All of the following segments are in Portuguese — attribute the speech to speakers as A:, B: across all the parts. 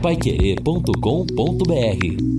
A: paiquerê.com.br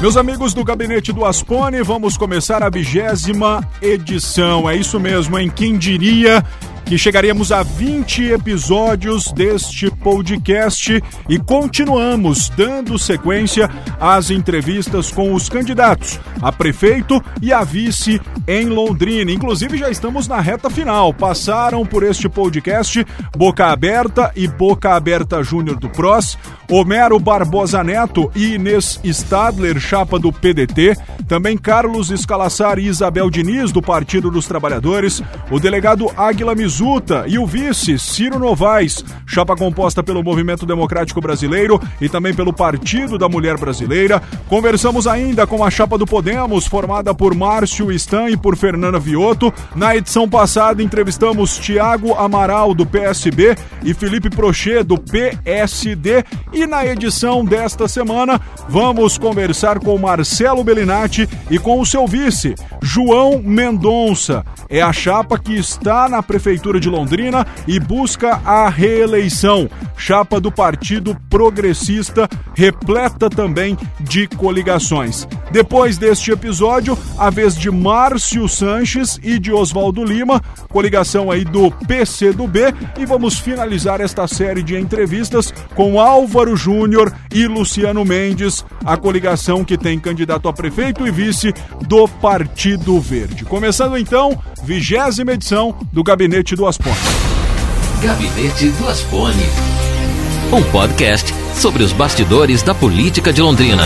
B: Meus amigos do Gabinete do Aspone, vamos começar a vigésima edição. É isso mesmo, em quem diria que chegaremos a 20 episódios deste podcast e continuamos dando sequência às entrevistas com os candidatos a prefeito e a vice em Londrina. Inclusive, já estamos na reta final. Passaram por este podcast Boca Aberta e Boca Aberta Júnior do PROS, Homero Barbosa Neto e Inês Stadler, chapa do PDT, também Carlos Escalassar e Isabel Diniz, do Partido dos Trabalhadores, o delegado Águila Mizuta e o vice Ciro Novaes, chapa composta pelo Movimento Democrático Brasileiro e também pelo Partido da Mulher Brasileira. Conversamos ainda com a chapa do Podemos, formada por Márcio Stan e por Fernanda Vioto. Na edição passada, entrevistamos Tiago Amaral, do PSB, e Felipe Prochê, do PSD. E na edição desta semana, vamos conversar com Marcelo Bellinati e com o seu vice, João Mendonça. É a chapa que está na Prefeitura de Londrina e busca a reeleição. Chapa do Partido Progressista, repleta também de coligações. Depois deste episódio, a vez de Márcio Sanches e de Oswaldo Lima, coligação aí do PC do B, e vamos finalizar esta série de entrevistas com Álvaro Júnior e Luciano Mendes, a coligação que tem candidato a prefeito e vice do Partido Verde. Começando então, vigésima edição do Gabinete do Aspone.
A: Gabinete do Aspone. Um podcast sobre os bastidores da política de Londrina.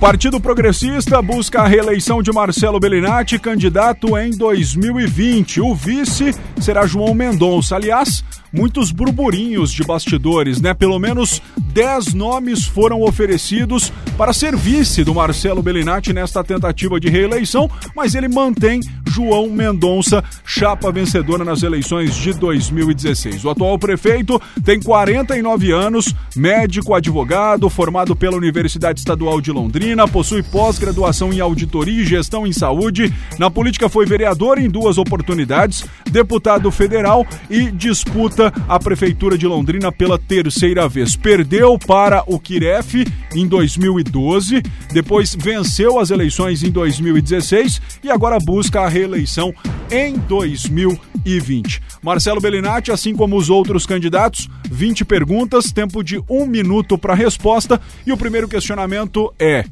B: Partido Progressista busca a reeleição de Marcelo Bellinati, candidato em 2020. O vice será João Mendonça. Aliás, muitos burburinhos de bastidores, né? Pelo menos 10 nomes foram oferecidos para ser vice do Marcelo Bellinati nesta tentativa de reeleição, mas ele mantém João Mendonça, chapa vencedora nas eleições de 2016. O atual prefeito tem 49 anos, médico, advogado, formado pela Universidade Estadual de Londrina, possui pós-graduação em auditoria e gestão em saúde. Na política foi vereador em duas oportunidades, deputado federal e disputa a prefeitura de Londrina pela terceira vez. Perdeu para o Kiref em 2012, depois venceu as eleições em 2016 e agora busca a reeleição em 2020. Marcelo Bellinati, assim como os outros candidatos, 20 perguntas, tempo de um minuto para resposta. E o primeiro questionamento é: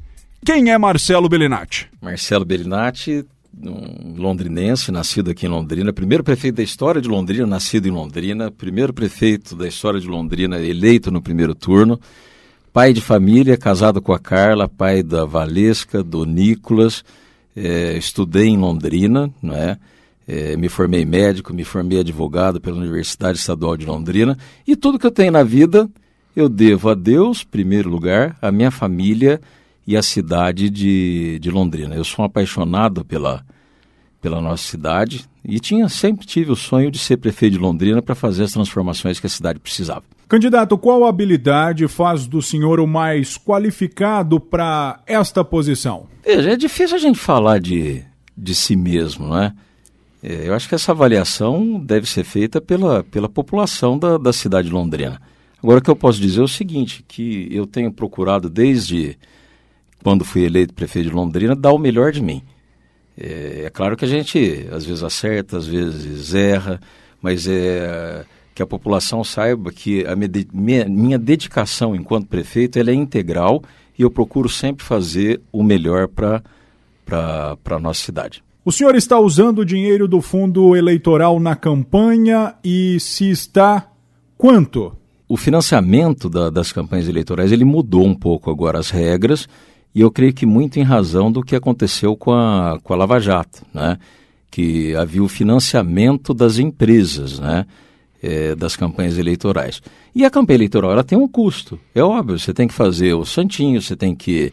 B: quem é Marcelo Bellinati?
C: Marcelo Bellinati, um londrinense, nascido aqui em Londrina, primeiro prefeito da história de Londrina, nascido em Londrina, primeiro prefeito da história de Londrina, eleito no primeiro turno, pai de família, casado com a Carla, pai da Valesca, do Nicolas, é, estudei em Londrina, não é? É, me formei médico, me formei advogado pela Universidade Estadual de Londrina e tudo que eu tenho na vida eu devo a Deus, primeiro lugar, a minha família e a cidade de, de Londrina. Eu sou um apaixonado pela, pela nossa cidade e tinha sempre tive o sonho de ser prefeito de Londrina para fazer as transformações que a cidade precisava.
B: Candidato, qual habilidade faz do senhor o mais qualificado para esta posição?
C: Veja, é difícil a gente falar de, de si mesmo, não é? é? Eu acho que essa avaliação deve ser feita pela, pela população da, da cidade de Londrina. Agora, o que eu posso dizer é o seguinte, que eu tenho procurado desde quando fui eleito prefeito de Londrina dar o melhor de mim. É, é claro que a gente às vezes acerta, às vezes erra, mas é que a população saiba que a minha, dedicação enquanto prefeito ela é integral e eu procuro sempre fazer o melhor para a nossa cidade.
B: O senhor está usando o dinheiro do fundo eleitoral na campanha e se está, quanto?
C: O financiamento da, das campanhas eleitorais ele mudou um pouco agora as regras e eu creio que muito em razão do que aconteceu com a, com a Lava Jato, né? que havia o financiamento das empresas, né? é, das campanhas eleitorais. E a campanha eleitoral ela tem um custo, é óbvio. Você tem que fazer o santinho, você tem que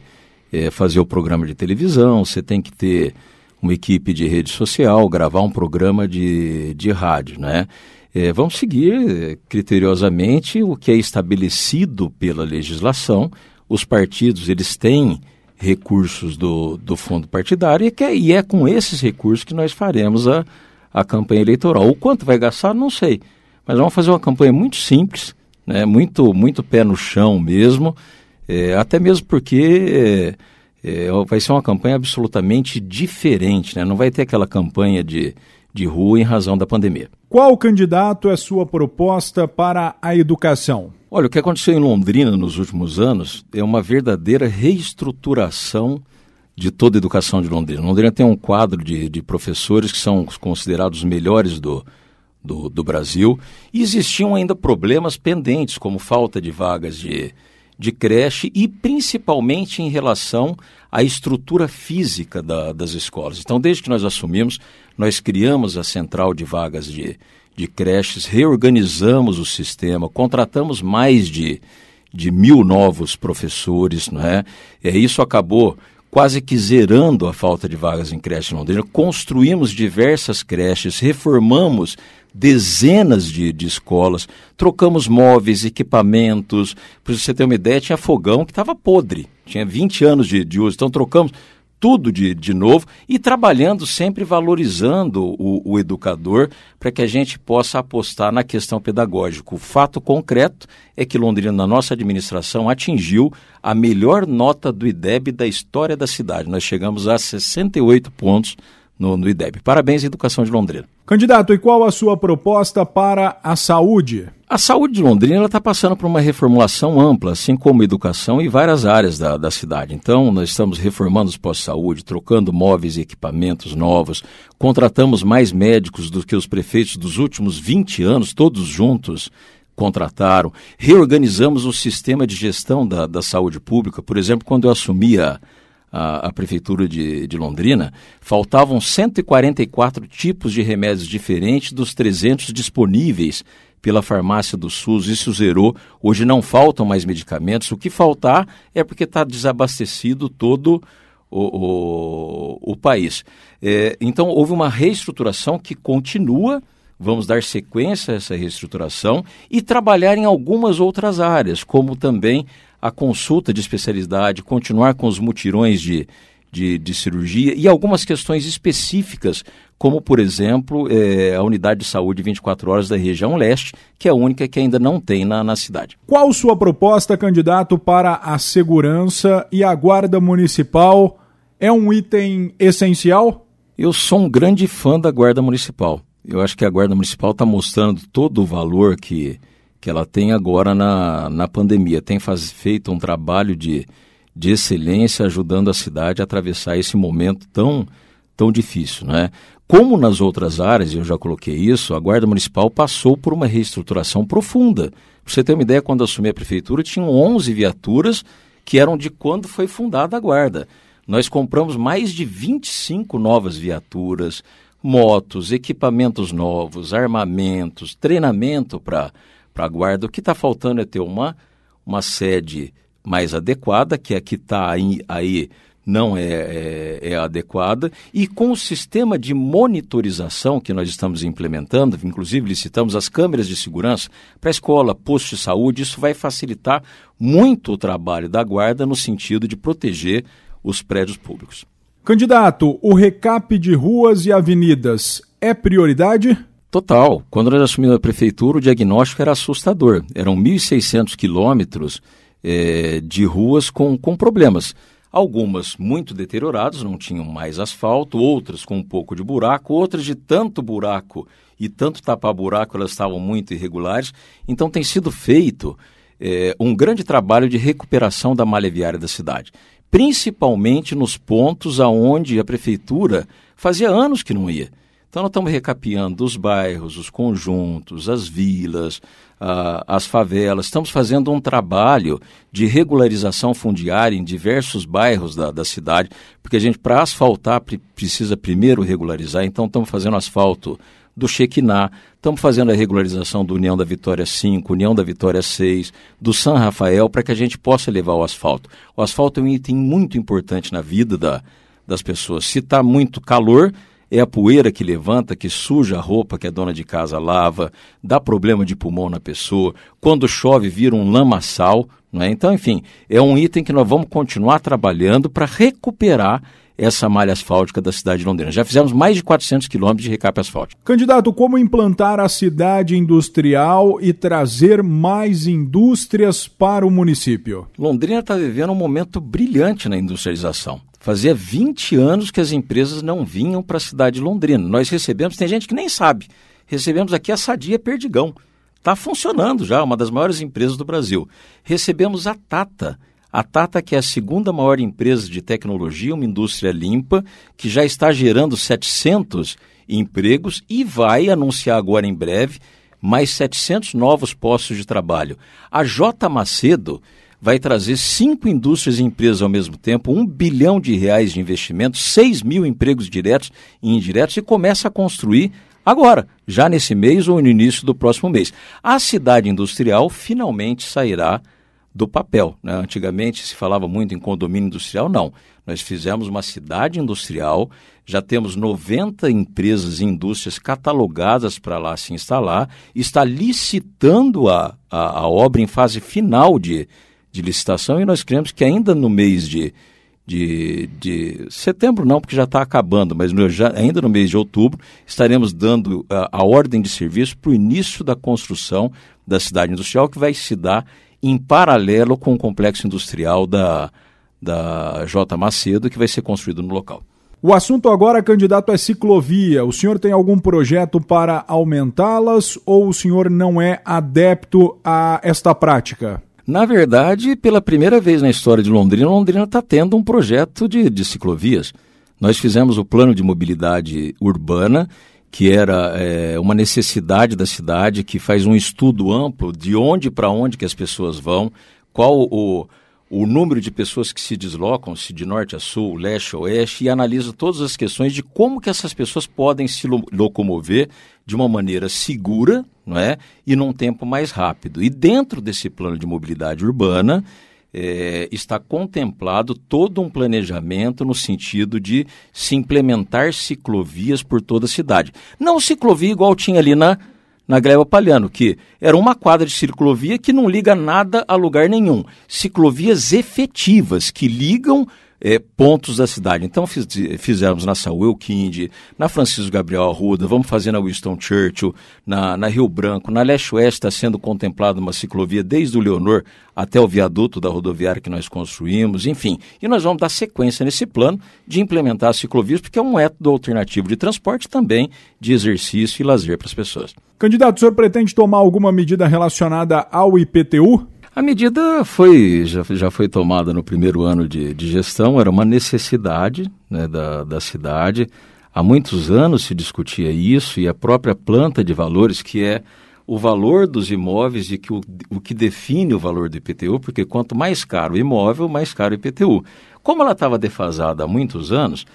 C: é, fazer o programa de televisão, você tem que ter uma equipe de rede social, gravar um programa de, de rádio, né? É, vamos seguir criteriosamente o que é estabelecido pela legislação. Os partidos eles têm recursos do, do fundo partidário e, que, é, e é com esses recursos que nós faremos a, a campanha eleitoral. O quanto vai gastar, não sei. Mas vamos fazer uma campanha muito simples, né, muito, muito pé no chão mesmo, é, até mesmo porque é, é, vai ser uma campanha absolutamente diferente, né? não vai ter aquela campanha de, de rua em razão da pandemia.
B: Qual candidato é sua proposta para a educação?
C: Olha, o que aconteceu em Londrina nos últimos anos é uma verdadeira reestruturação de toda a educação de Londrina. Londrina tem um quadro de, de professores que são considerados os melhores do, do, do, Brasil e existiam ainda problemas pendentes, como falta de vagas de, de creche e principalmente em relação à estrutura física da, das escolas. Então, desde que nós assumimos, nós criamos a central de vagas de, de creches, reorganizamos o sistema, contratamos mais de, de mil novos professores, não é? E isso acabou quase que zerando a falta de vagas em creche em Londrina. Construímos diversas creches, reformamos dezenas de, de escolas, trocamos móveis, equipamentos. Para você ter uma ideia, tinha fogão que estava podre, tinha 20 anos de, de uso. Então trocamos tudo de, de novo e trabalhando sempre valorizando o, o educador para que a gente possa apostar na questão pedagógica. O fato concreto é que Londrina, na nossa administração, atingiu a melhor nota do IDEB da história da cidade. Nós chegamos a 68 pontos no, no IDEB. Parabéns, Educação de Londrina.
B: Candidato, e qual a sua proposta para a saúde?
C: A saúde de Londrina está passando por uma reformulação ampla, assim como a educação e várias áreas da, da cidade. Então, nós estamos reformando os postos-saúde, trocando móveis e equipamentos novos, contratamos mais médicos do que os prefeitos dos últimos 20 anos, todos juntos contrataram, reorganizamos o sistema de gestão da, da saúde pública. Por exemplo, quando eu assumi a, a, a Prefeitura de, de, Londrina, faltavam 144 tipos de remédios diferentes dos 300 disponíveis pela farmácia do SUS. Isso zerou. Hoje não faltam mais medicamentos. O que faltar é porque está desabastecido todo o, o, o país. É, então, houve uma reestruturação que continua vamos dar sequência a essa reestruturação e trabalhar em algumas outras áreas, como também a consulta de especialidade, continuar com os mutirões de, de, de cirurgia e algumas questões específicas, como, por exemplo, é, a unidade de saúde 24 horas da região leste, que é a única que ainda não tem na, na cidade.
B: Qual sua proposta, candidato, para a segurança e a guarda municipal? É um item essencial?
C: Eu sou um grande fã da guarda municipal. Eu acho que a guarda municipal está mostrando todo o valor que que ela tem agora na, na pandemia. Tem faz, feito um trabalho de, de excelência ajudando a cidade a atravessar esse momento tão, tão difícil. Né? Como nas outras áreas, eu já coloquei isso, a Guarda Municipal passou por uma reestruturação profunda. Para você ter uma ideia, quando assumi a prefeitura, tinham 11 viaturas que eram de quando foi fundada a Guarda. Nós compramos mais de 25 novas viaturas, motos, equipamentos novos, armamentos, treinamento para a guarda. O que está faltando é ter uma, uma sede mais adequada, que a que está aí, aí não é, é, é, adequada, e com o sistema de monitorização que nós estamos implementando, inclusive licitamos as câmeras de segurança para escola, posto de saúde, isso vai facilitar muito o trabalho da guarda no sentido de proteger os prédios públicos.
B: Candidato, o recap de ruas e avenidas é prioridade?
C: Total. Quando nós assumimos a prefeitura, o diagnóstico era assustador. Eram 1.600 quilômetros é, de ruas com, com problemas. Algumas muito deterioradas, não tinham mais asfalto, outras com um pouco de buraco, outras de tanto buraco e tanto tapar buraco, elas estavam muito irregulares. Então tem sido feito é, um grande trabalho de recuperação da malha viária da cidade, principalmente nos pontos aonde a prefeitura fazia anos que não ia. Então, nós estamos recapeando os bairros, os conjuntos, as vilas, as favelas. Estamos fazendo um trabalho de regularização fundiária em diversos bairros da, da cidade, porque a gente, para asfaltar, precisa primeiro regularizar. Então, estamos fazendo asfalto do Chequiná, estamos fazendo a regularização do União da Vitória 5, União da Vitória 6, do São Rafael, para que a gente possa levar o asfalto. O asfalto é um item muito importante na vida da, das pessoas. Se está muito calor é a poeira que levanta, que suja a roupa que a dona de casa lava, dá problema de pulmão na pessoa, quando chove vira um lamaçal, não é? Então, enfim, é um item que nós vamos continuar trabalhando para recuperar essa malha asfáltica da cidade de Londrina. Já fizemos mais de 400 quilômetros de recape asfáltico.
B: Candidato, como implantar a cidade industrial e trazer mais indústrias para o município?
C: Londrina está vivendo um momento brilhante na industrialização. Fazia 20 anos que as empresas não vinham para a cidade de Londrina. Nós recebemos, tem gente que nem sabe, recebemos aqui a Sadia Perdigão. Está funcionando já, uma das maiores empresas do Brasil. Recebemos a Tata, a Tata, que é a segunda maior empresa de tecnologia, uma indústria limpa, que já está gerando 700 empregos e vai anunciar agora em breve mais 700 novos postos de trabalho. A J. Macedo vai trazer cinco indústrias e empresas ao mesmo tempo, um bilhão de reais de investimento, 6 mil empregos diretos e indiretos e começa a construir agora, já nesse mês ou no início do próximo mês. A cidade industrial finalmente sairá do papel. Né? Antigamente se falava muito em condomínio industrial, não. Nós fizemos uma cidade industrial, já temos 90 empresas e indústrias catalogadas para lá se instalar, está licitando a, a, a, obra em fase final de, de licitação e nós cremos que ainda no mês de, de, de setembro, não, porque já está acabando, mas no, já, ainda no mês de outubro estaremos dando a, a ordem de serviço para o início da construção da cidade industrial, que vai se dar em paralelo com o complexo industrial da, da J. Macedo, que vai ser construído no local.
B: O assunto agora, candidato, é ciclovia. O senhor tem algum projeto para aumentá-las ou o senhor não é adepto a esta prática?
C: Na verdade, pela primeira vez na história de Londrina, Londrina está tendo um projeto de, de ciclovias. Nós fizemos o plano de mobilidade urbana que era é, uma necessidade da cidade, que faz um estudo amplo de onde para onde que as pessoas vão, qual o, o número de pessoas que se deslocam, se de norte a sul, leste a oeste, e analisa todas as questões de como que essas pessoas podem se locomover de uma maneira segura não é? e num tempo mais rápido. E dentro desse plano de mobilidade urbana, é, está contemplado todo um planejamento no sentido de se implementar ciclovias por toda a cidade. Não ciclovia igual tinha ali na, na Gleba Palhano, que era uma quadra de ciclovia que não liga nada a lugar nenhum. Ciclovias efetivas que ligam é, pontos da cidade. Então fiz, fizemos na Saúl Kind, na Francisco Gabriel Arruda, vamos fazer na Winston Churchill, na, na Rio Branco, na Leste Oeste está sendo contemplada uma ciclovia desde o Leonor até o viaduto da rodoviária que nós construímos, enfim. E nós vamos dar sequência nesse plano de implementar as ciclovias, porque é um método alternativo de transporte também de exercício e lazer para as pessoas.
B: Candidato, o senhor pretende tomar alguma medida relacionada ao IPTU?
C: A medida foi, já, já foi tomada no primeiro ano de, de gestão, era uma necessidade né, da, da cidade. Há muitos anos se discutia isso e a própria planta de valores, que é o valor dos imóveis e que o, o que define o valor do IPTU, porque quanto mais caro o imóvel, mais caro o IPTU. Como ela estava defasada há muitos anos,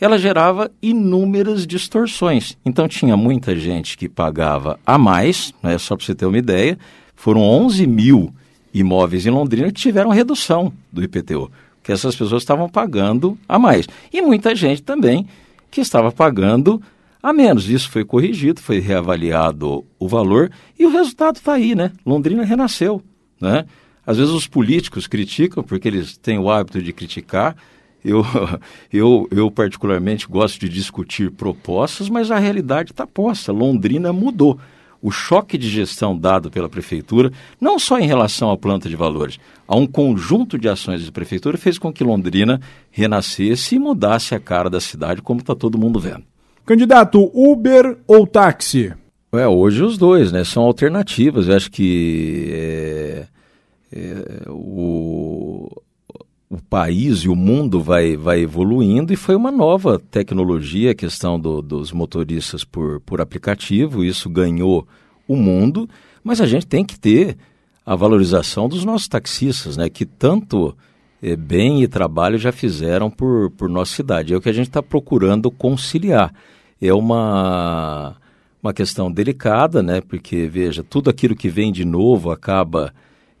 C: ela gerava inúmeras distorções. Então tinha muita gente que pagava a mais, né, só para você ter uma ideia, foram 11 mil imóveis em Londrina que tiveram redução do IPTU, que essas pessoas estavam pagando a mais. E muita gente também que estava pagando a menos. Isso foi corrigido, foi reavaliado o valor e o resultado está aí, né? Londrina renasceu, né? Às vezes os políticos criticam porque eles têm o hábito de criticar. Eu, eu, eu particularmente gosto de discutir propostas, mas a realidade está posta. Londrina mudou o choque de gestão dado pela prefeitura, não só em relação à planta de valores, a um conjunto de ações da prefeitura fez com que Londrina renascesse e mudasse a cara da cidade, como está todo mundo vendo.
B: Candidato, Uber ou táxi?
C: É, hoje os dois, né? São alternativas. Eu acho que é, é, o, o país e o mundo vai, vai evoluindo e foi uma nova tecnologia a questão do, dos motoristas por, por aplicativo, isso ganhou o mundo, mas a gente tem que ter a valorização dos nossos taxistas, né, que tanto é, bem e trabalho já fizeram por, por nossa cidade. É o que a gente está procurando conciliar. É uma, uma questão delicada, né, porque, veja, tudo aquilo que vem de novo acaba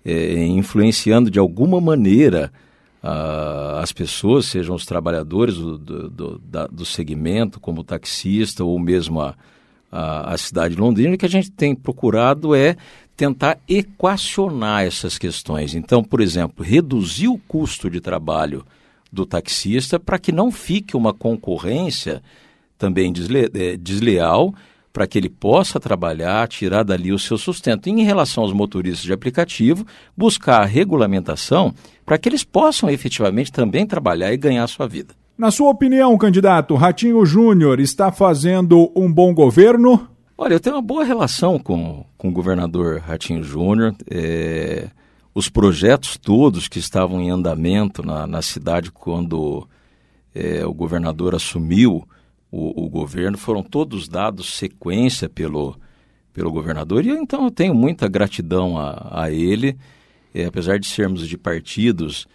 C: é, influenciando de alguma maneira uh, as pessoas, sejam os trabalhadores do, do, do, da, do segmento, como o taxista ou mesmo a, a, a cidade de Londrina, que a gente tem procurado é tentar equacionar essas questões. Então, por exemplo, reduzir o custo de trabalho do taxista para que não fique uma concorrência também desle é, desleal para que ele possa trabalhar, tirar dali o seu sustento. E em relação aos motoristas de aplicativo, buscar a regulamentação para que eles possam efetivamente também trabalhar e ganhar a sua vida.
B: Na sua opinião, candidato, Ratinho Júnior está fazendo um bom governo?
C: Olha, eu tenho uma boa relação com, com o governador Ratinho Júnior. É, os projetos todos que estavam em andamento na, na cidade quando é, o governador assumiu o, o, governo foram todos dados sequência pelo, pelo governador. E então eu tenho muita gratidão a, a ele. É, apesar de sermos de partidos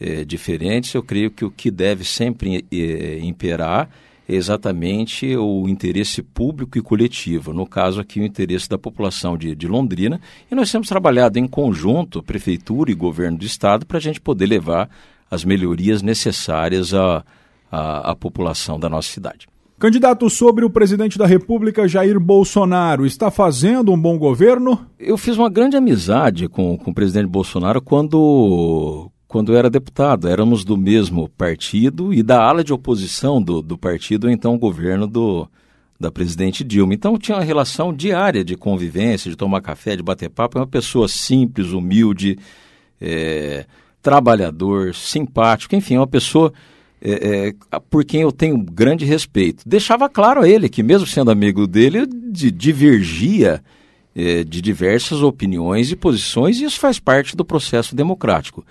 C: é, diferentes, eu creio que o que deve sempre é, imperar é exatamente o interesse público e coletivo, no caso aqui o interesse da população de, de Londrina, e nós temos trabalhado em conjunto, prefeitura e governo do estado, para a gente poder levar as melhorias necessárias à, à, à população da nossa cidade.
B: Candidato sobre o presidente da República, Jair Bolsonaro, está fazendo um bom governo?
C: Eu fiz uma grande amizade com, com o presidente Bolsonaro quando, quando era deputado. Éramos do mesmo partido e da ala de oposição do, do partido, então governo do, da presidente Dilma. Então tinha uma relação diária de convivência, de tomar café, de bater papo. É uma pessoa simples, humilde, é, trabalhador, simpático, enfim, é uma pessoa é, é, por quem eu tenho grande respeito. Deixava claro a ele que, mesmo sendo amigo dele, de, divergia é, de diversas opiniões e posições, e isso faz parte do processo democrático.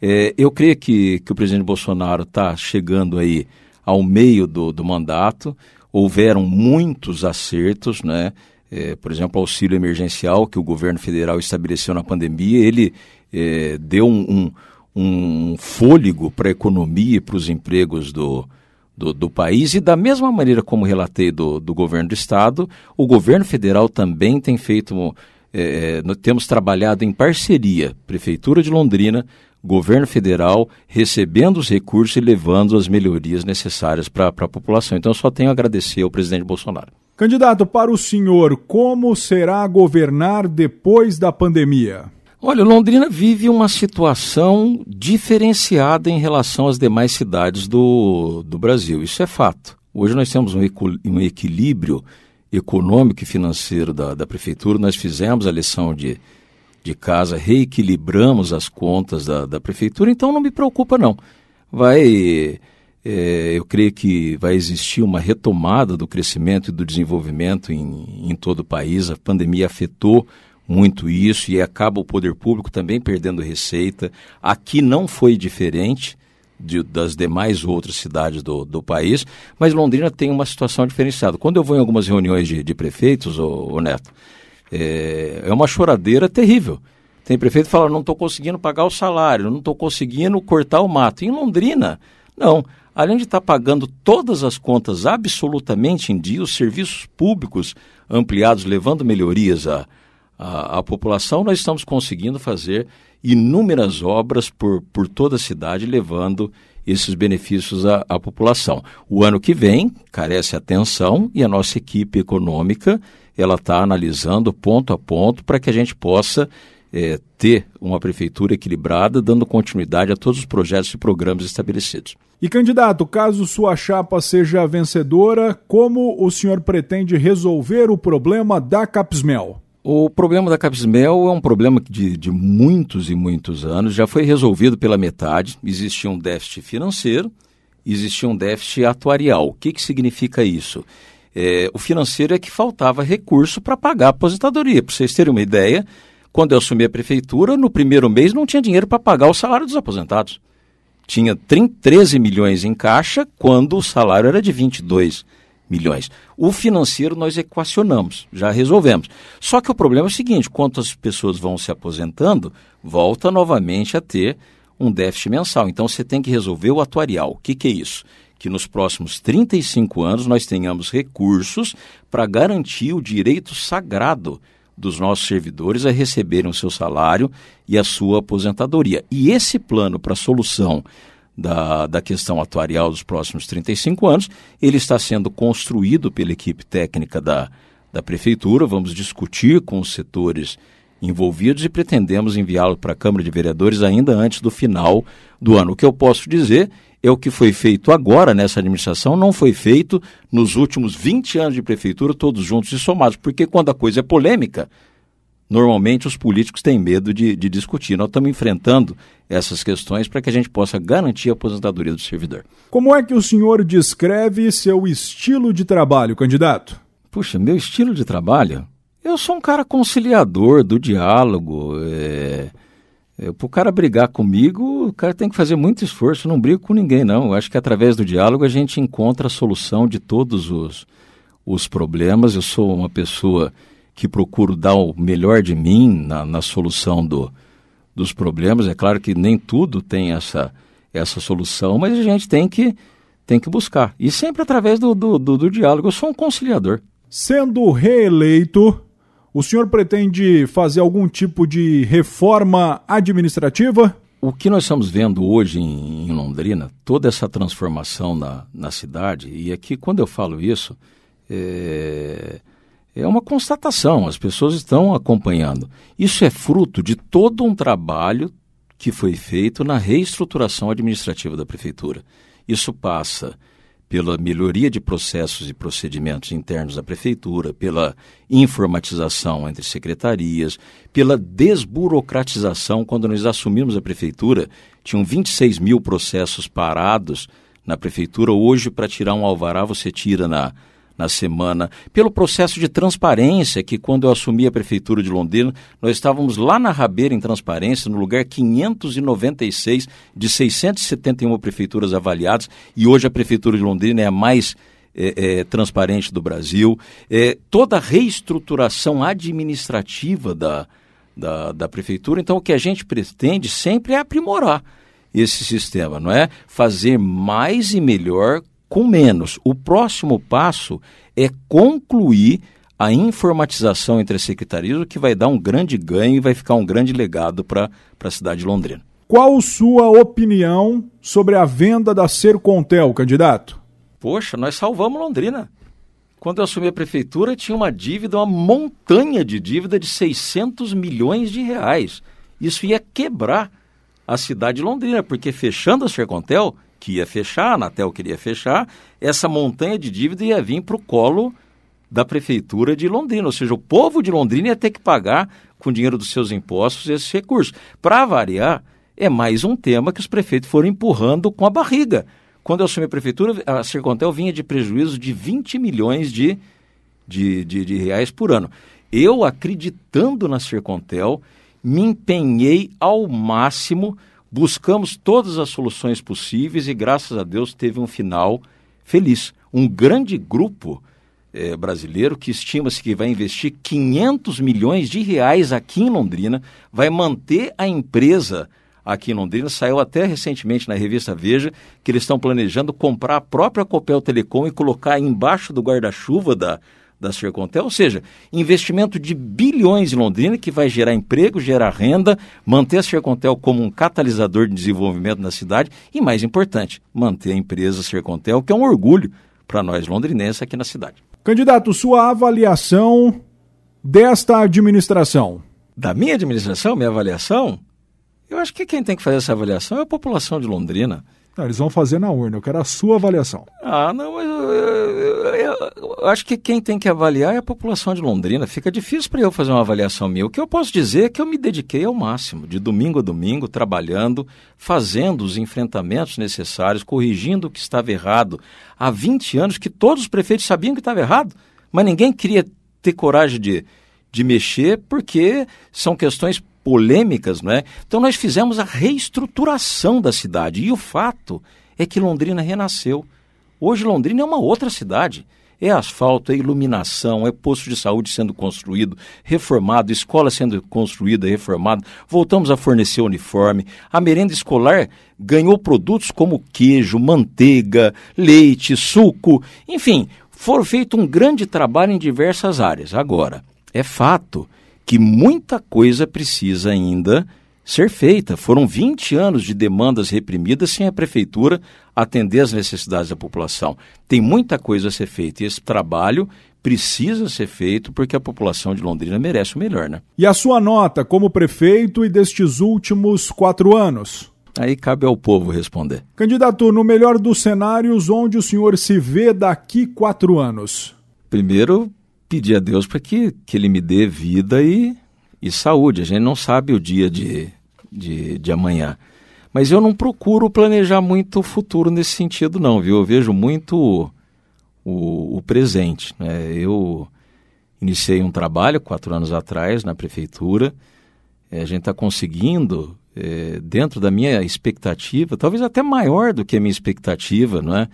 C: É, eu creio que, que o presidente Bolsonaro está chegando aí ao meio do, do mandato, houveram muitos acertos, né? É, por exemplo, o auxílio emergencial que o governo federal estabeleceu na pandemia, ele é, deu um, um um fôlego para a economia e para os empregos do, do, do, país. E da mesma maneira como relatei do, do governo do Estado, o governo federal também tem feito, é, temos trabalhado em parceria, Prefeitura de Londrina, governo federal, recebendo os recursos e levando as melhorias necessárias para a população. Então, só tenho a agradecer ao presidente Bolsonaro.
B: Candidato, para o senhor, como será governar depois da pandemia?
C: Olha, Londrina vive uma situação diferenciada em relação às demais cidades do, do Brasil. Isso é fato. Hoje nós temos um, um equilíbrio econômico e financeiro da, da prefeitura. Nós fizemos a lição de, de casa, reequilibramos as contas da, da prefeitura, então não me preocupa não. Vai, é, eu creio que vai existir uma retomada do crescimento e do desenvolvimento em, em todo o país. A pandemia afetou muito isso e acaba o poder público também perdendo receita. Aqui não foi diferente de, das demais outras cidades do, do país, mas Londrina tem uma situação diferenciada. Quando eu vou em algumas reuniões de, de prefeitos, ô, ô Neto, é, é uma choradeira terrível. Tem prefeito que fala, não estou conseguindo pagar o salário, não estou conseguindo cortar o mato. Em Londrina, não. Além de estar tá pagando todas as contas absolutamente em dia, os serviços públicos ampliados, levando melhorias a, a, a população, nós estamos conseguindo fazer inúmeras obras por, por toda a cidade, levando esses benefícios à, à, população. O ano que vem carece atenção e a nossa equipe econômica ela está analisando ponto a ponto para que a gente possa é, ter uma prefeitura equilibrada, dando continuidade a todos os projetos e programas estabelecidos.
B: E candidato, caso sua chapa seja vencedora, como o senhor pretende resolver o problema da Capsmel?
C: O problema da Capismel é um problema de, de muitos e muitos anos, já foi resolvido pela metade. Existia um déficit financeiro, existia um déficit atuarial. O que, que significa isso? É, o financeiro é que faltava recurso para pagar a aposentadoria. Para vocês terem uma ideia, quando eu assumi a prefeitura, no primeiro mês não tinha dinheiro para pagar o salário dos aposentados. Tinha 30, 13 milhões em caixa, quando o salário era de 22 milhões milhões. O financeiro nós equacionamos, já resolvemos. Só que o problema é o seguinte: quantas pessoas vão se aposentando, volta novamente a ter um déficit mensal. Então você tem que resolver o atuarial. O que, que é isso? Que nos próximos 35 anos nós tenhamos recursos para garantir o direito sagrado dos nossos servidores a receberem o seu salário e a sua aposentadoria. E esse plano para solução da, da questão atuarial dos próximos 35 anos. Ele está sendo construído pela equipe técnica da, da Prefeitura. Vamos discutir com os setores envolvidos e pretendemos enviá-lo para a Câmara de Vereadores ainda antes do final do ano. O que eu posso dizer é o que foi feito agora nessa administração, não foi feito nos últimos 20 anos de prefeitura, todos juntos e somados. Porque quando a coisa é polêmica, normalmente os políticos têm medo de, de discutir. Nós estamos enfrentando essas questões para que a gente possa garantir a aposentadoria do servidor.
B: Como é que o senhor descreve seu estilo de trabalho, candidato?
C: Puxa, meu estilo de trabalho? Eu sou um cara conciliador do diálogo. É... É, para o cara brigar comigo, o cara tem que fazer muito esforço. Eu não brigo com ninguém, não. Eu acho que através do diálogo a gente encontra a solução de todos os, os problemas. Eu sou uma pessoa que procuro dar o melhor de mim na, na solução do, dos problemas. É claro que nem tudo tem essa, essa solução, mas a gente tem que, tem que buscar. E sempre através do, do, do, do diálogo. Eu sou um conciliador.
B: Sendo reeleito, o senhor pretende fazer algum tipo de reforma administrativa?
C: O que nós estamos vendo hoje em, em Londrina, toda essa transformação na, na cidade, e aqui quando eu falo isso, é, é uma constatação, as pessoas estão acompanhando. Isso é fruto de todo um trabalho que foi feito na reestruturação administrativa da prefeitura. Isso passa pela melhoria de processos e procedimentos internos da prefeitura, pela informatização entre secretarias, pela desburocratização. Quando nós assumimos a prefeitura, tinham 26 mil processos parados na prefeitura. Hoje, para tirar um alvará, você tira na na semana, pelo processo de transparência que quando eu assumi a prefeitura de Londrina, nós estávamos lá na Rabeira em transparência, no lugar 596 de 671 prefeituras avaliadas, e hoje a prefeitura de Londrina é a mais é, é, transparente do Brasil. É, toda a reestruturação administrativa da, da, da prefeitura. Então, o que a gente pretende sempre é aprimorar esse sistema, não é? Fazer mais e melhor com menos. O próximo passo é concluir a informatização entre as secretarias, o que vai dar um grande ganho e vai ficar um grande legado para a cidade de Londrina.
B: Qual sua opinião sobre a venda da Sercontel, candidato?
C: Poxa, nós salvamos Londrina. Quando eu assumi a prefeitura, tinha uma dívida, uma montanha de dívida de 600 milhões de reais. Isso ia quebrar a cidade de Londrina, porque fechando a Sercontel, que ia fechar, a Anatel queria fechar, essa montanha de dívida ia vir para o colo da prefeitura de Londrina, ou seja, o povo de Londrina ia ter que pagar com o dinheiro dos seus impostos esses recursos. Para variar, é mais um tema que os prefeitos foram empurrando com a barriga. Quando eu assumi a prefeitura, a Sercontel vinha de prejuízo de 20 milhões de, de, de, de reais por ano. Eu, acreditando na Sercontel, me empenhei ao máximo buscamos todas as soluções possíveis e, graças a Deus, teve um final feliz. Um grande grupo é, brasileiro que estima-se que vai investir 500 milhões de reais aqui em Londrina, vai manter a empresa aqui em Londrina. Saiu até recentemente na revista Veja que eles estão planejando comprar a própria Copel Telecom e colocar embaixo do guarda-chuva da, da Sercontel, ou seja, investimento de bilhões em Londrina que vai gerar emprego, gerar renda, manter a Sercontel como um catalisador de desenvolvimento na cidade e, mais importante, manter a empresa Sercontel, que é um orgulho para nós londrinenses aqui na cidade.
B: Candidato, sua avaliação desta administração?
C: Da minha administração, minha avaliação? Eu acho que quem tem que fazer essa avaliação é a população de Londrina.
B: Não, eles vão fazer na urna, eu quero a sua avaliação.
C: Ah, não, mas eu, eu, eu, eu, acho que quem tem que avaliar é a população de Londrina. Fica difícil para eu fazer uma avaliação minha. O que eu posso dizer é que eu me dediquei ao máximo, de domingo a domingo, trabalhando, fazendo os enfrentamentos necessários, corrigindo o que estava errado. Há 20 anos que todos os prefeitos sabiam que estava errado, mas ninguém queria ter coragem de, de mexer porque são questões polêmicas, não é? Então nós fizemos a reestruturação da cidade e o fato é que Londrina renasceu. Hoje Londrina é uma outra cidade. É asfalto, é iluminação, é posto de saúde sendo construído, reformado, escola sendo construída, reformada. Voltamos a fornecer uniforme. A merenda escolar ganhou produtos como queijo, manteiga, leite, suco. Enfim, foi feito um grande trabalho em diversas áreas. Agora, é fato que muita coisa precisa ainda ser feita. Foram 20 anos de demandas reprimidas sem a prefeitura atender às necessidades da população. Tem muita coisa a ser feita e esse trabalho precisa ser feito porque a população de Londrina merece o melhor, né?
B: E a sua nota como prefeito e destes últimos quatro anos?
C: Aí cabe ao povo responder.
B: Candidato, no melhor dos cenários, onde o senhor se vê daqui quatro anos?
C: Primeiro, pedir a Deus para que, que ele me dê vida e, e saúde. A gente não sabe o dia de, de, de amanhã. Mas eu não procuro planejar muito o futuro nesse sentido, não, viu? Eu vejo muito o, o presente. Né? Eu iniciei um trabalho quatro anos atrás na prefeitura. É, a gente está conseguindo é, dentro da minha expectativa, talvez até maior do que a minha expectativa, não é?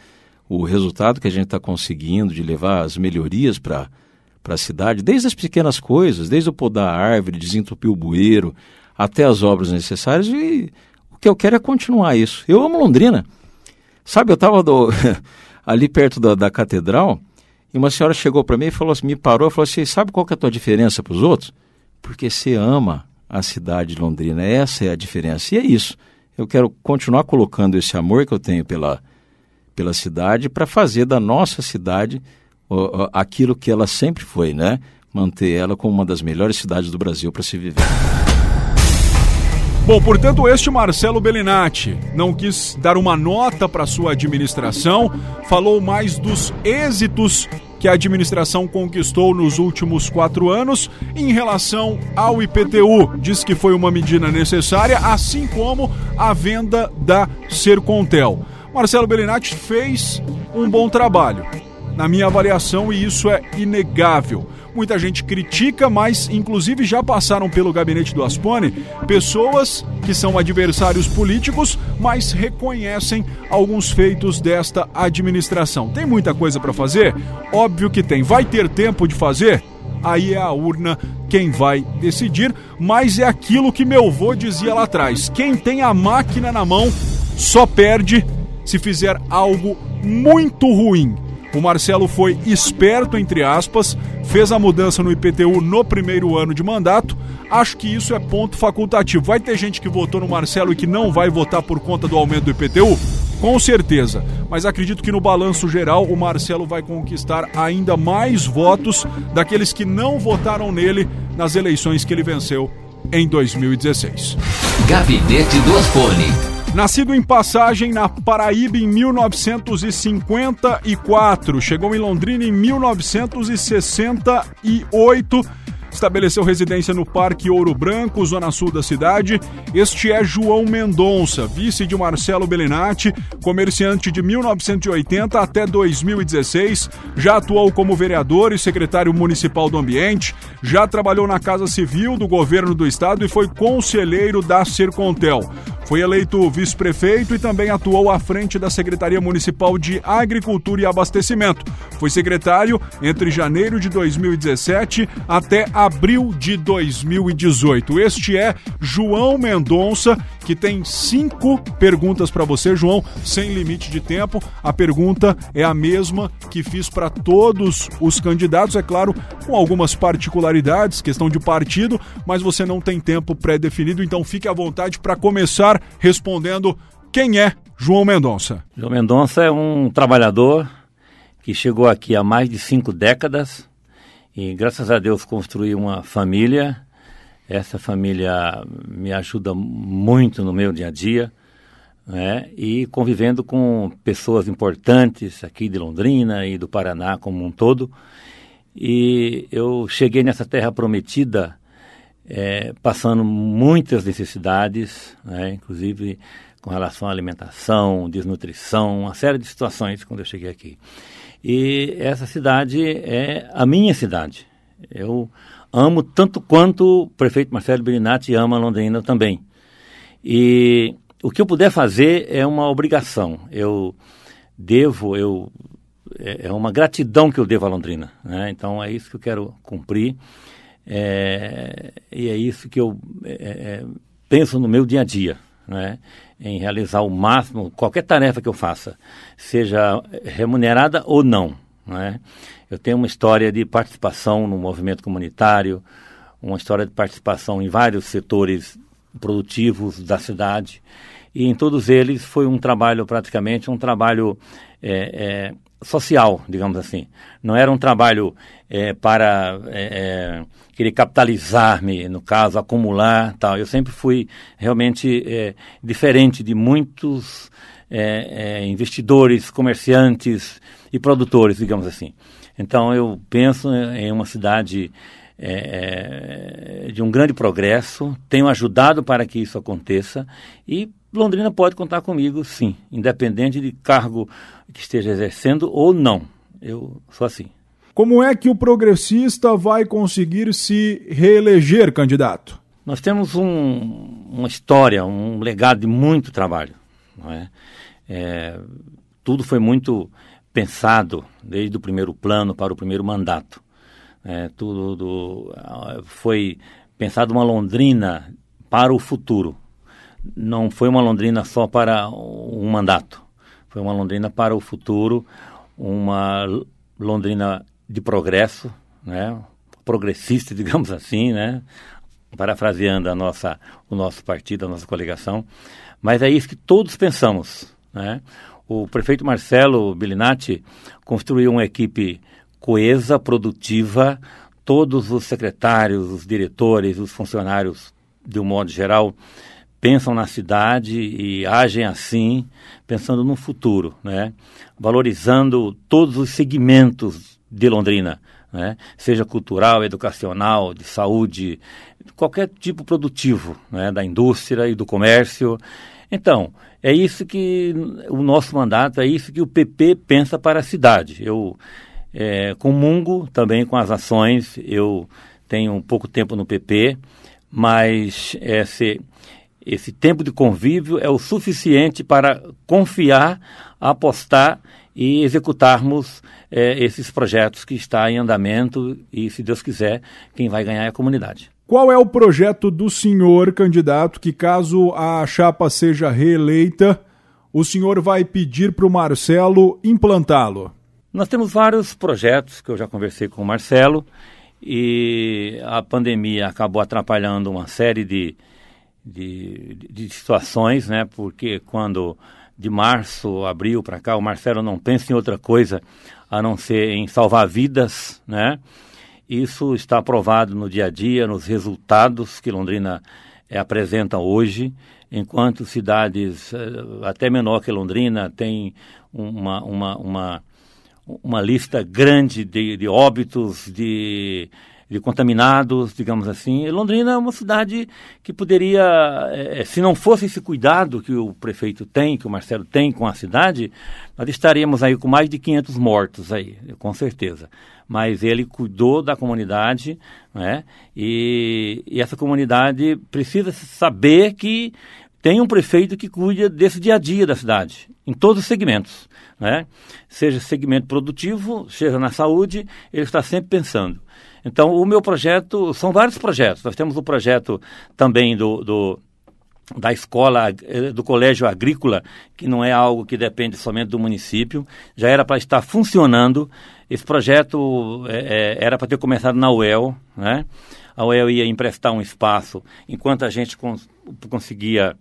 C: O resultado que a gente está conseguindo de levar as melhorias para a cidade, desde as pequenas coisas, desde o podar a árvore, desentupir o bueiro, até as obras necessárias, e o que eu quero é continuar isso. Eu amo Londrina. Sabe, eu estava ali perto da, da catedral e uma senhora chegou para mim e falou assim, me parou e falou assim, sabe qual que é a tua diferença para os outros? Porque você ama a cidade de Londrina. Essa é a diferença. E é isso. Eu quero continuar colocando esse amor que eu tenho pela, pela cidade para fazer da nossa cidade aquilo que ela sempre foi, né? Manter ela como uma das melhores cidades do Brasil para se viver.
B: Bom, portanto, este Marcelo Bellinati não quis dar uma nota para sua administração, falou mais dos êxitos que a administração conquistou nos últimos quatro anos em relação ao IPTU. Diz que foi uma medida necessária, assim como a venda da Sercontel. Marcelo Bellinati fez um bom trabalho, na minha avaliação, e isso é inegável. Muita gente critica, mas inclusive já passaram pelo gabinete do Aspone pessoas que são adversários políticos, mas reconhecem alguns feitos desta administração. Tem muita coisa para fazer? Óbvio que tem. Vai ter tempo de fazer? Aí é a urna quem vai decidir, mas é aquilo que meu avô dizia lá atrás: quem tem a máquina na mão só perde se fizer algo muito ruim. O Marcelo foi esperto, entre aspas, fez a mudança no IPTU no primeiro ano de mandato. Acho que isso é ponto facultativo. Vai ter gente que votou no Marcelo e que não vai votar por conta do aumento do IPTU? Com certeza. Mas acredito que no balanço geral o Marcelo vai conquistar ainda mais votos daqueles que não votaram nele nas eleições que ele venceu em 2016.
A: Gabinete do Asfone.
B: Nascido em Passagem, na Paraíba, em 1954, chegou em Londrina em 1968 estabeleceu residência no Parque Ouro Branco, zona sul da cidade. Este é João Mendonça, vice de Marcelo Bellinati, comerciante de 1980 até 2016. Já atuou como vereador e secretário municipal do Ambiente, já trabalhou na Casa Civil do governo do estado e foi conselheiro da Sercontel. Foi eleito vice-prefeito e também atuou à frente da Secretaria Municipal de Agricultura e Abastecimento. Foi secretário entre janeiro de 2017 até abril de 2018. Este é João Mendonça, que tem cinco perguntas para você, João, sem limite de tempo. A pergunta é a mesma que fiz para todos os candidatos, é claro, com algumas particularidades, questão de partido, mas você não tem tempo pré-definido, então fique à vontade para começar respondendo quem é João Mendonça.
D: João Mendonça é um trabalhador que chegou aqui há mais de cinco décadas e, graças a Deus, construiu uma família. Essa família me ajuda muito no meu dia a dia. Né? E convivendo com pessoas importantes aqui de Londrina e do Paraná como um todo. E eu cheguei nessa terra prometida é, passando muitas necessidades, né, inclusive com relação à alimentação, desnutrição, uma série de situações quando eu cheguei aqui. E essa cidade é a minha cidade. Eu amo tanto quanto o prefeito Marcelo Birinati ama Londrina também. E o que eu puder fazer é uma obrigação. Eu devo, eu é, é uma gratidão que eu devo a Londrina. Né? Então é isso que eu quero cumprir. É, e é isso que eu é, é, penso no meu dia a dia, né? Em realizar o máximo, qualquer tarefa que eu faça, seja remunerada ou não. Né? Eu tenho uma história de participação no movimento comunitário, uma história de participação em vários setores produtivos da cidade, e em todos eles foi um trabalho, praticamente, um trabalho é, é, social, digamos assim. Não era um trabalho é, para é, é, querer capitalizar-me, no caso, acumular tal. Eu sempre fui realmente é, diferente de muitos é, é, investidores, comerciantes e produtores, digamos assim. Então eu penso em uma cidade de um grande progresso, tenho ajudado para que isso aconteça e Londrina pode contar comigo, sim, independente de cargo que esteja exercendo ou não. Eu sou assim.
B: Como é que o progressista vai conseguir se reeleger candidato?
D: Nós temos um, uma história, um legado de muito trabalho. Não é? É, tudo foi muito pensado desde o primeiro plano para o primeiro mandato. É, tudo foi pensado uma Londrina para o futuro. Não foi uma Londrina só para um mandato. Foi uma Londrina para o futuro, uma Londrina de progresso, né? progressista, digamos assim, né? parafraseando a nossa, o nosso partido, a nossa coligação. Mas é isso que todos pensamos. Né? O prefeito Marcelo Bilinati construiu uma equipe coesa, produtiva, todos os secretários, os diretores, os funcionários, de um modo geral, pensam na cidade e agem assim, pensando no futuro, né? valorizando todos os segmentos de Londrina, né? seja cultural, educacional, de saúde, qualquer tipo produtivo né? da indústria e do comércio. Então, é isso que o nosso mandato, é isso que o PP pensa para a cidade. Eu é, comungo também com as ações, eu tenho pouco tempo no PP, mas esse, esse tempo de convívio é o suficiente para confiar, apostar e executarmos é, esses projetos que estão em andamento e, se Deus quiser, quem vai ganhar é a comunidade.
B: Qual é o projeto do senhor candidato que, caso a chapa seja reeleita, o senhor vai pedir para o Marcelo implantá-lo?
D: Nós temos vários projetos que eu já conversei com o Marcelo e a pandemia acabou atrapalhando uma série de, de, de situações, né? Porque quando de março, abril para cá, o Marcelo não pensa em outra coisa a não ser em salvar vidas, né? Isso está aprovado no dia a dia, nos resultados que Londrina é, apresenta hoje, enquanto cidades eh, até menor que Londrina têm uma, uma, uma, uma lista grande de, de óbitos, de de contaminados, digamos assim. E Londrina é uma cidade que poderia, é, se não fosse esse cuidado que o prefeito tem, que o Marcelo tem com a cidade, nós estaríamos aí com mais de 500 mortos aí, com certeza. Mas ele cuidou da comunidade, né? E, e essa comunidade precisa saber que tem um prefeito que cuida desse dia a dia da cidade, em todos os segmentos, né? Seja segmento produtivo, seja na saúde, ele está sempre pensando. Então, o meu projeto, são vários projetos. Nós temos o projeto também do, do da escola, eh, do colégio agrícola, que não é algo que depende somente do município, já era para estar funcionando. Esse projeto é, era para ter começado na UEL, né? A UEL ia emprestar um espaço enquanto a gente cons conseguia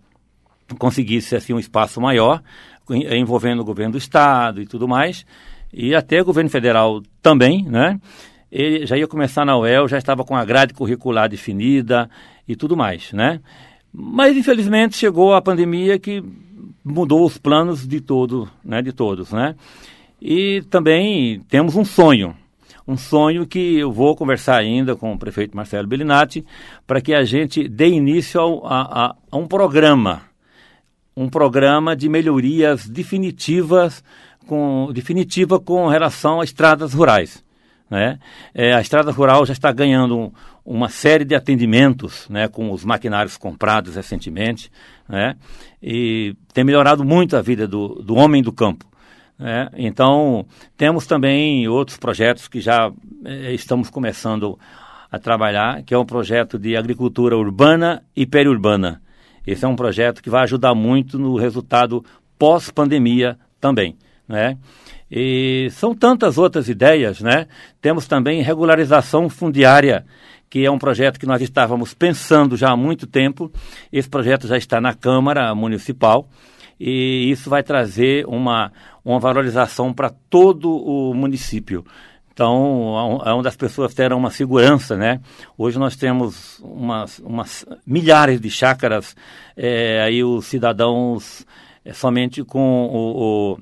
D: conseguisse assim um espaço maior, envolvendo o governo do estado e tudo mais, e até o governo federal também, né? Ele já ia começar na UEL, já estava com a grade curricular definida e tudo mais, né? Mas infelizmente chegou a pandemia que mudou os planos de todo, né, de todos, né? E também temos um sonho, um sonho que eu vou conversar ainda com o prefeito Marcelo Bellinati para que a gente dê início a, a, a um programa, um programa de melhorias definitivas com definitiva com relação a estradas rurais. Né? É, a estrada rural já está ganhando uma série de atendimentos né, com os maquinários comprados recentemente né? e tem melhorado muito a vida do, do homem do campo. Né? Então, temos também outros projetos que já é, estamos começando a trabalhar, que é um projeto de agricultura urbana e periurbana. Esse é um projeto que vai ajudar muito no resultado pós-pandemia também. Né? E são tantas outras ideias, né? Temos também regularização fundiária, que é um projeto que nós estávamos pensando já há muito tempo. Esse projeto já está na Câmara Municipal e isso vai trazer uma, uma valorização para todo o município. Então, onde as pessoas terão uma segurança, né? Hoje nós temos umas, umas milhares de chácaras, é, aí os cidadãos é, somente com o, o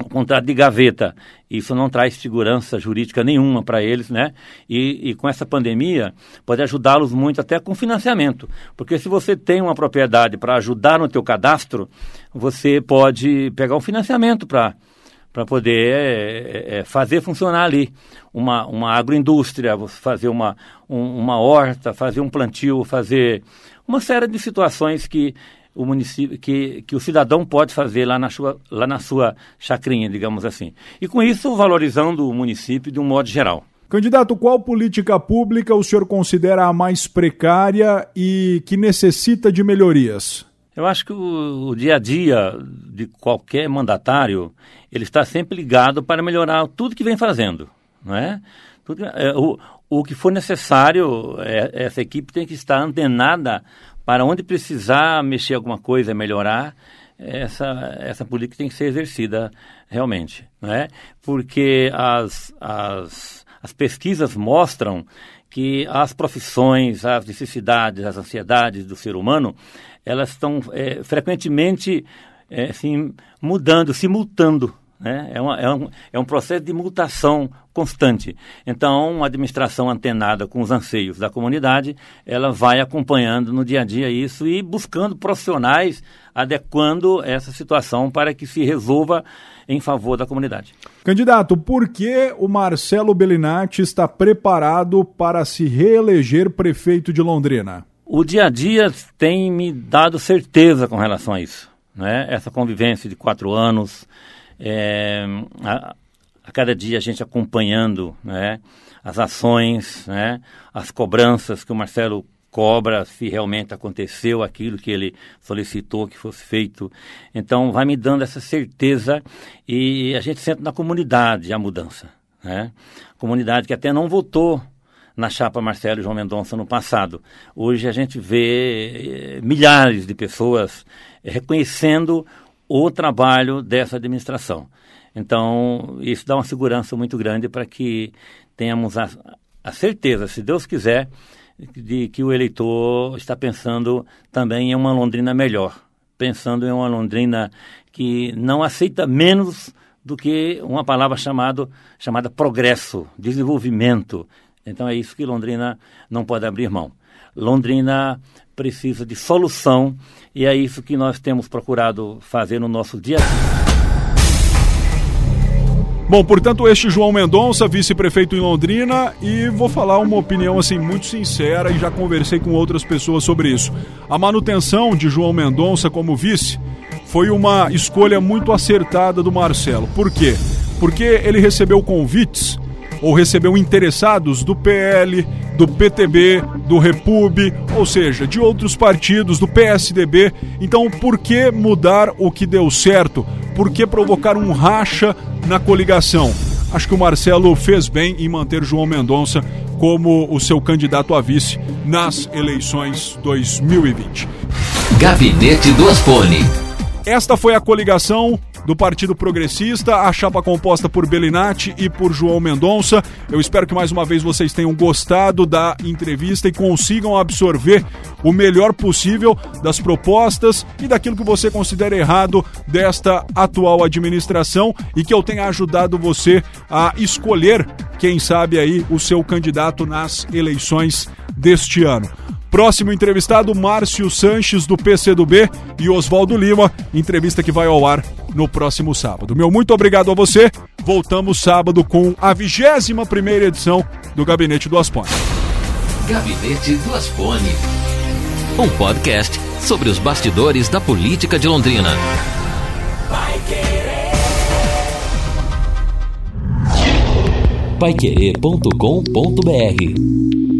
D: o contrato de gaveta. Isso não traz segurança jurídica nenhuma para eles, né? E, e, com essa pandemia pode ajudá-los muito até com financiamento, porque se você tem uma propriedade para ajudar no teu cadastro, você pode pegar um financiamento para para poder é, é, fazer funcionar ali uma, uma agroindústria, fazer uma, um, uma horta, fazer um plantio, fazer uma série de situações que o município que, que o cidadão pode fazer lá na sua lá na sua chacrinha, digamos assim. E com isso valorizando o município de um modo geral.
B: Candidato, qual política pública o senhor considera a mais precária e que necessita de melhorias?
D: Eu acho que o, o dia a dia de qualquer mandatário ele está sempre ligado para melhorar tudo que vem fazendo, não é? Tudo, é o, o que for necessário, é, essa equipe tem que estar antenada para onde precisar mexer alguma coisa, melhorar, essa, essa política tem que ser exercida realmente. Né? Porque as, as, as pesquisas mostram que as profissões, as necessidades, as ansiedades do ser humano, elas estão é, frequentemente é, assim, mudando, se multando né? É, uma, é, um, é um processo de mutação constante. Então, uma administração antenada com os anseios da comunidade, ela vai acompanhando no dia a dia isso e buscando profissionais adequando essa situação para que se resolva em favor da comunidade.
B: Candidato, por que o Marcelo Bellinati está preparado para se reeleger prefeito de Londrina?
D: O dia a dia tem me dado certeza com relação a isso. Né? Essa convivência de quatro anos, é, a, a, cada dia a gente acompanhando né, as ações, né, as cobranças que o Marcelo cobra se realmente aconteceu aquilo que ele solicitou que fosse feito. Então, vai me dando essa certeza e a gente sente na comunidade a mudança. Né? Comunidade que até não votou na chapa Marcelo e João Mendonça no passado. Hoje a gente vê eh, milhares de pessoas reconhecendo o trabalho dessa administração. Então, isso dá uma segurança muito grande para que tenhamos a, a, certeza, se Deus quiser, de que o eleitor está pensando também em uma Londrina melhor, pensando em uma Londrina que não aceita menos do que uma palavra chamado, chamada progresso, desenvolvimento. Então é isso que Londrina não pode abrir mão. Londrina precisa de solução e é isso que nós temos procurado fazer no nosso dia a dia.
B: Bom, portanto, este João Mendonça, vice-prefeito em Londrina, e vou falar uma opinião assim muito sincera e já conversei com outras pessoas sobre isso. A manutenção de João Mendonça como vice foi uma escolha muito acertada do Marcelo. Por quê? Porque ele recebeu convites ou recebeu interessados do PL, do PTB, do Repub, ou seja, de outros partidos, do PSDB. Então, por que mudar o que deu certo? Por que provocar um racha na coligação? Acho que o Marcelo fez bem em manter João Mendonça como o seu candidato a vice nas eleições 2020.
A: Gabinete do Asfone.
B: Esta foi a coligação do Partido Progressista, a chapa composta por Belinati e por João Mendonça. Eu espero que mais uma vez vocês tenham gostado da entrevista e consigam absorver o melhor possível das propostas e daquilo que você considera errado desta atual administração e que eu tenha ajudado você a escolher, quem sabe aí, o seu candidato nas eleições deste ano. Próximo entrevistado, Márcio Sanches, do PCdoB, e Oswaldo Lima, entrevista que vai ao ar no próximo sábado. Meu muito obrigado a você. Voltamos sábado com a 21 primeira edição do Gabinete do Aspone.
A: Gabinete do Aspone. Um podcast sobre os bastidores da política de Londrina. Paiquerê.com.br